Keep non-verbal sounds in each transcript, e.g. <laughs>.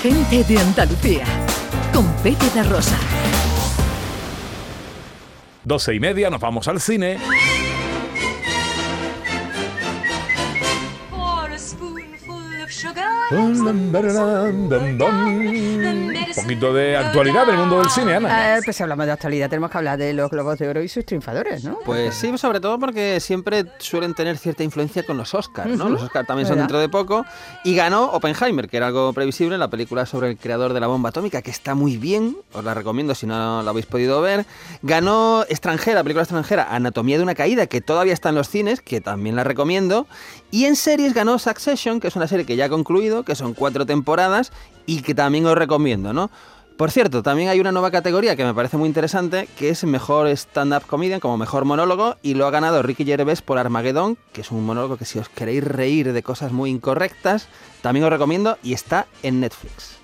Gente de Andalucía, con Pepe de Rosa. Doce y media, nos vamos al cine. Un poquito de actualidad del mundo del cine, Ana. Eh, pues si hablamos de actualidad, tenemos que hablar de los Globos de Oro y sus triunfadores, ¿no? Pues sí, sobre todo porque siempre suelen tener cierta influencia con los Oscars, ¿no? Los Oscars también son dentro de poco. Y ganó Oppenheimer, que era algo previsible, la película sobre el creador de la bomba atómica, que está muy bien, os la recomiendo si no la habéis podido ver. Ganó extranjera, película extranjera, Anatomía de una caída, que todavía está en los cines, que también la recomiendo. Y en series ganó Succession, que es una serie que ya ha concluido, que son cuatro temporadas y que también os recomiendo, ¿no? Por cierto, también hay una nueva categoría que me parece muy interesante, que es mejor stand-up comedian, como mejor monólogo, y lo ha ganado Ricky Gervais por Armageddon, que es un monólogo que si os queréis reír de cosas muy incorrectas, también os recomiendo y está en Netflix.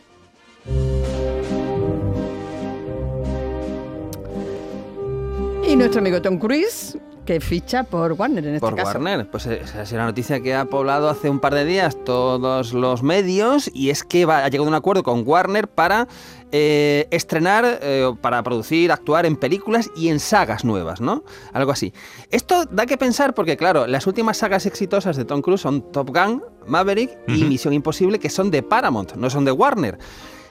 Y nuestro amigo Tom Cruise, que ficha por Warner en este por caso. Warner. Pues esa es la noticia que ha poblado hace un par de días todos los medios y es que va, ha llegado a un acuerdo con Warner para eh, estrenar, eh, para producir, actuar en películas y en sagas nuevas, ¿no? Algo así. Esto da que pensar porque, claro, las últimas sagas exitosas de Tom Cruise son Top Gun, Maverick y. Misión Imposible, que son de Paramount, no son de Warner.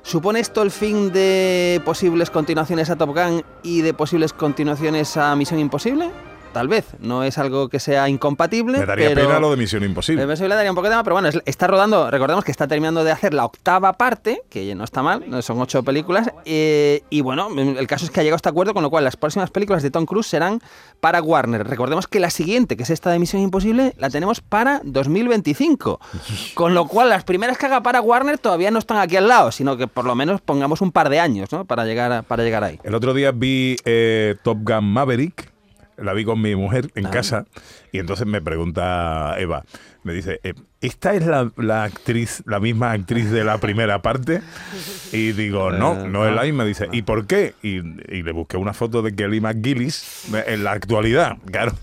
¿Supone esto el fin de posibles continuaciones a Top Gun y de posibles continuaciones a Misión Imposible? Tal vez, no es algo que sea incompatible. Me daría pero... pena lo de Misión Imposible. Eso le daría un poco de tema, pero bueno, es- está rodando, recordemos que está terminando de hacer la octava parte, que no está mal, son ocho películas, eh, y bueno, el caso es que ha llegado a este acuerdo, con lo cual las próximas películas de Tom Cruise serán para Warner. Recordemos que la siguiente, que es esta de Misión Imposible, la tenemos para 2025, <laughs> con lo cual las primeras que haga para Warner todavía no están aquí al lado, sino que por lo menos pongamos un par de años, ¿no? Para llegar, a- para llegar ahí. El otro día vi eh, Top Gun Maverick, la vi con mi mujer en Ah. casa, y entonces me pregunta Eva, me dice, eh, ¿esta es la, la actriz, la misma actriz de la primera parte? Y digo, no, Eh, no es la ah, misma. Dice, ¿y por qué? Y, y le busqué una foto de Kelly McGillis en la actualidad, claro.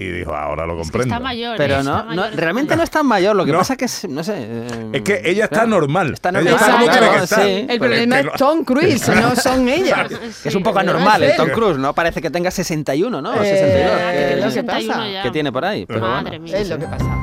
Y dijo, ahora lo comprendo. Está mayor. Pero ¿eh? no, realmente mayor. no es tan mayor, lo que No. pasa que es, no sé... eh, Es que ella está claro, normal. Está Ella normal, está como claro, que sí. El problema que es Tom Cruise, <laughs> no son ellas. Es un poco anormal el sí. Tom Cruise, ¿no? Parece que tenga 61, ¿no? O Eh, 62. es que- lo que 61 pasa. ya. que tiene por ahí. Pero Madre bueno. mía. Es lo que pasa.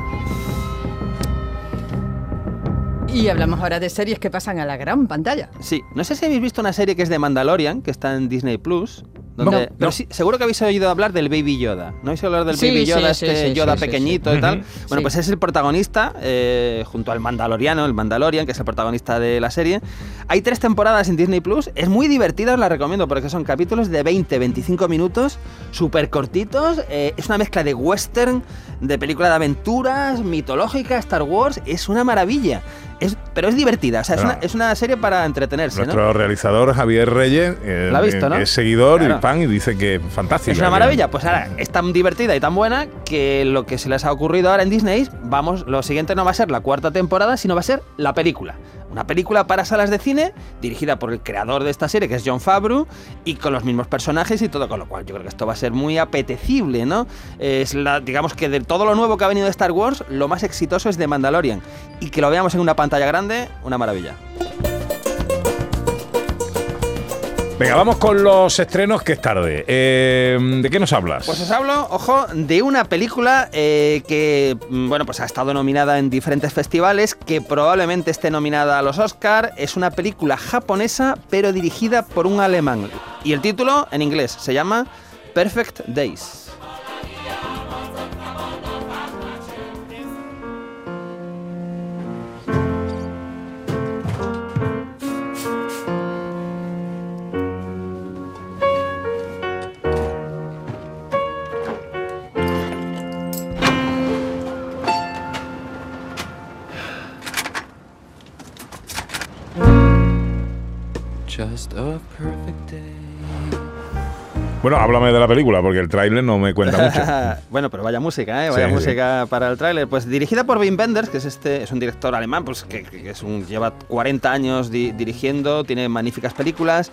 Y hablamos ahora de series que pasan a la gran pantalla. Sí, no sé si habéis visto una serie que es de Mandalorian, que está en Disney Plus. Donde, No, pero no. sí, seguro que habéis oído hablar del Baby Yoda. ¿No habéis oído hablar del Sí, Baby Yoda, sí, este Yoda pequeñito y tal? Bueno, pues es el protagonista, eh, junto al Mandaloriano, el Mandalorian, que es el protagonista de la serie. Hay tres temporadas en Disney Plus. Es muy divertida, os la recomiendo, porque son capítulos de 20-25 minutos, súper cortitos. eh, es una mezcla de western, de película de aventuras, mitológica, Star Wars. Es una maravilla. Es, pero es divertida, o sea, es, una, es una serie para entretenerse, ¿no? Nuestro realizador Javier Reyes eh, La ha visto, ¿no? es seguidor Claro. y fan y dice que fantástica. Es una que- maravilla, pues ahora es tan divertida y tan buena que lo que se les ha ocurrido ahora en Disney, vamos, lo siguiente no va a ser la cuarta temporada, sino va a ser la película. Una película para salas de cine, dirigida por el creador de esta serie, que es John Favreau, y con los mismos personajes y todo, con lo cual yo creo que esto va a ser muy apetecible, ¿no? Es la, digamos que de todo lo nuevo que ha venido de Star Wars, lo más exitoso es de Mandalorian. Y que lo veamos en una pantalla grande, una maravilla. Venga, vamos con los estrenos que es tarde. Eh, ¿De qué nos hablas? Pues os hablo, ojo, de una película eh, que, mm, bueno, pues ha estado nominada en diferentes festivales, que probablemente esté nominada a los Oscar. Es una película japonesa, pero dirigida por un alemán. Y el título, en inglés, se llama Perfect Days. Bueno, háblame de la película, porque el tráiler no me cuenta mucho. <laughs> bueno, pero vaya música, ¿eh? Vaya Sí, sí. música para el tráiler. Pues dirigida por Wim Wenders, que es este, es un director alemán, pues que, que es un, lleva 40 años di- dirigiendo, tiene magníficas películas.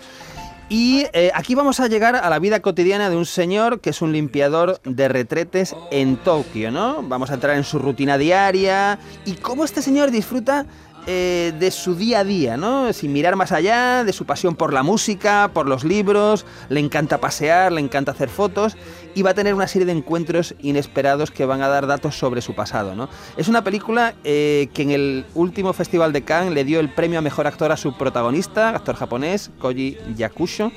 Y eh, aquí vamos a llegar a la vida cotidiana de un señor que es un limpiador de retretes en Tokio, ¿no? Vamos a entrar en su rutina diaria y cómo este señor disfruta eh, de su día a día, ¿no? Sin mirar más allá, de su pasión por la música, por los libros, le encanta pasear, le encanta hacer fotos y va a tener una serie de encuentros inesperados que van a dar datos sobre su pasado, ¿no? Es una película eh, que en el último Festival de Cannes le dio el premio a Mejor Actor a su protagonista, actor japonés, Koji Yakusho,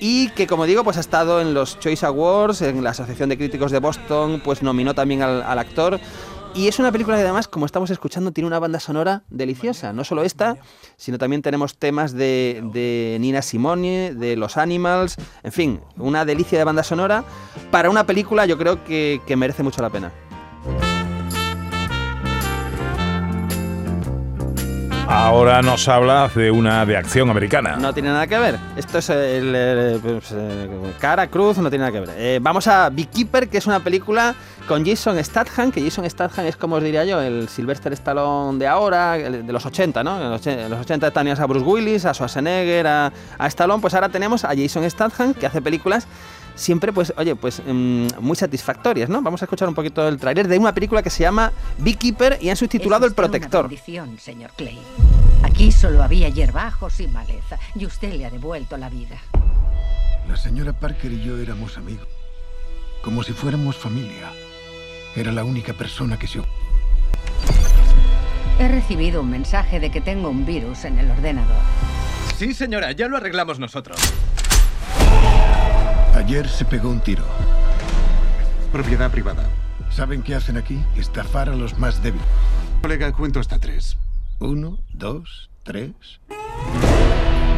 y que como digo pues ha estado en los Choice Awards, en la Asociación de Críticos de Boston, pues nominó también al, al actor. Y es una película que además, como estamos escuchando, tiene una banda sonora deliciosa. No solo esta, sino también tenemos temas de, de Nina Simone, de Los Animals, en fin, una delicia de banda sonora. Para una película yo creo que, que merece mucho la pena. Ahora nos hablas de una de acción americana. No tiene nada que ver. Esto es el, pues, eh, cara, cruz, no tiene nada que ver. Eh, vamos a Beekeeper, que es una película con Jason Statham, que Jason Statham es como os diría yo, el Sylvester Stallone de ahora, de los 80, ¿no? En los, en los 80 tenías a Bruce Willis, a Schwarzenegger, a, a Stallone, pues ahora tenemos a Jason Statham, que hace películas siempre, pues, oye, pues mm, muy satisfactorias, ¿no? Vamos a escuchar un poquito el tráiler de una película que se llama Beekeeper y han subtitulado El Protector. Una señor Clay. Aquí solo había hierbajos y maleza, y usted le ha devuelto la vida. La señora Parker y yo éramos amigos, como si fuéramos familia. Era la única persona que se... He recibido un mensaje de que tengo un virus en el ordenador. Sí, señora, ya lo arreglamos nosotros. Ayer se pegó un tiro. Propiedad privada. ¿Saben qué hacen aquí? Estafar a los más débiles. Colega, cuento hasta tres. Uno, dos, tres.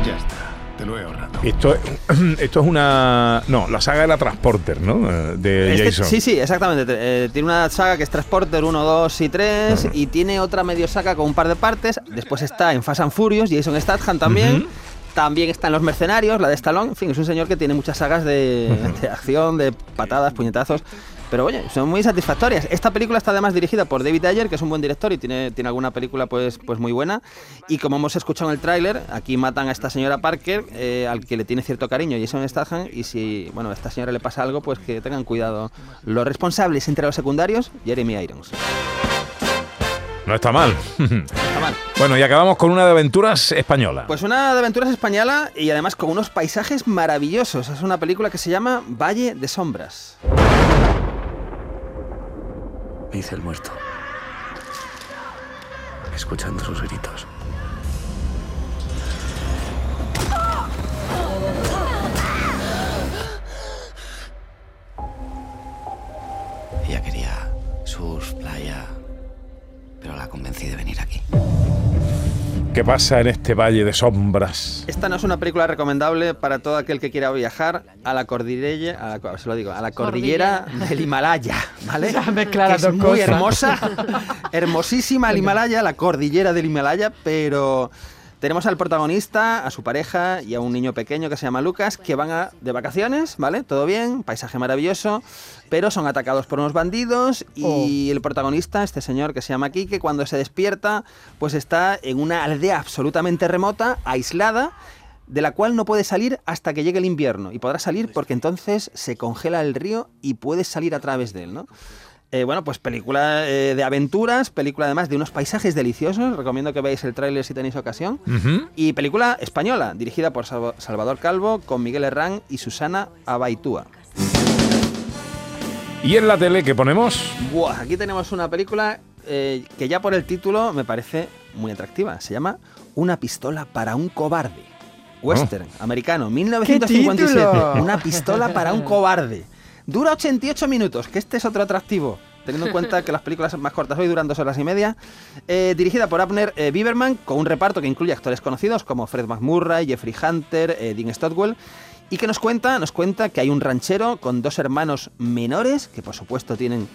Ya está. Te lo he ahorrado. Esto, <clears throat> esto es una. No, la saga de la Transporter, ¿no? Eh, De Este- Jason. sí, sí, exactamente. Eh, tiene una saga que es Transporter 1, 2 y 3 y tiene otra medio saga con un par de partes. Después está en Fast and Furious, Jason Statham también. Ujú. También está en Los Mercenarios, la de Stallone. En fin, es un señor que tiene muchas sagas de, de acción, de patadas, puñetazos. Pero oye, son muy satisfactorias. Esta película está además dirigida por David Ayer, que es un buen director y tiene, tiene alguna película pues, pues muy buena. Y como hemos escuchado en el tráiler, aquí matan a esta señora Parker, eh, al que le tiene cierto cariño Jason Statham. Y si bueno, a esta señora le pasa algo, pues que tengan cuidado. Los responsables entre los secundarios, Jeremy Irons. No está mal. Está mal. bueno, y acabamos con una de aventuras española. Pues una de aventuras española y además con unos paisajes maravillosos. Es una película que se llama Valle de Sombras. Me hice el muerto. Escuchando sus gritos. La convencí de venir aquí. ¿Qué pasa en este valle de sombras? Esta no es una película recomendable para todo aquel que quiera viajar a la cordillera, a la, se lo digo, a la cordillera del Himalaya, ¿vale? <laughs> Ya mezcla es dos muy cosas. hermosa, hermosísima el <laughs> Himalaya, la cordillera del Himalaya, pero tenemos al protagonista, a su pareja y a un niño pequeño que se llama Lucas, que van a- de vacaciones, ¿vale? Todo bien, paisaje maravilloso, pero son atacados por unos bandidos y el protagonista, este señor que se llama Kike, cuando se despierta, pues está en una aldea absolutamente remota, aislada, de la cual no puede salir hasta que llegue el invierno. Y podrá salir porque entonces se congela el río y puedes salir a través de él, ¿no? Eh, bueno, pues película eh, de aventuras, película además de unos paisajes deliciosos. Recomiendo que veáis el tráiler si tenéis ocasión. Y película española, dirigida por Salva- Salvador Calvo, con Miguel Herrán y Susana Abaitúa. ¿Y en la tele qué ponemos? Buah, aquí tenemos una película eh, que ya por el título me parece muy atractiva. Se llama Una pistola para un cobarde. Western, americano, 1957. título! Una pistola para un cobarde. Dura 88 minutos, que este es otro atractivo. Teniendo en cuenta que las películas más cortas hoy duran dos horas y media. Eh, dirigida por Abner eh, Bieberman, con un reparto que incluye actores conocidos como Fred McMurray, Jeffrey Hunter, eh, Dean Stotwell. Y que nos cuenta, nos cuenta que hay un ranchero con dos hermanos menores, que por supuesto tienen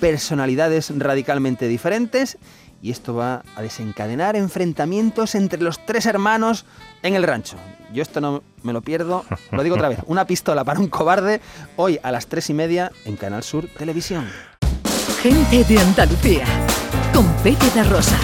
personalidades radicalmente diferentes. Y esto va a desencadenar enfrentamientos entre los tres hermanos en el rancho. Yo esto no me lo pierdo. Lo digo otra vez. Una pistola para un cobarde. Hoy a las tres y media en Canal Sur Televisión. Gente de Andalucía. Con Pepe Rosa.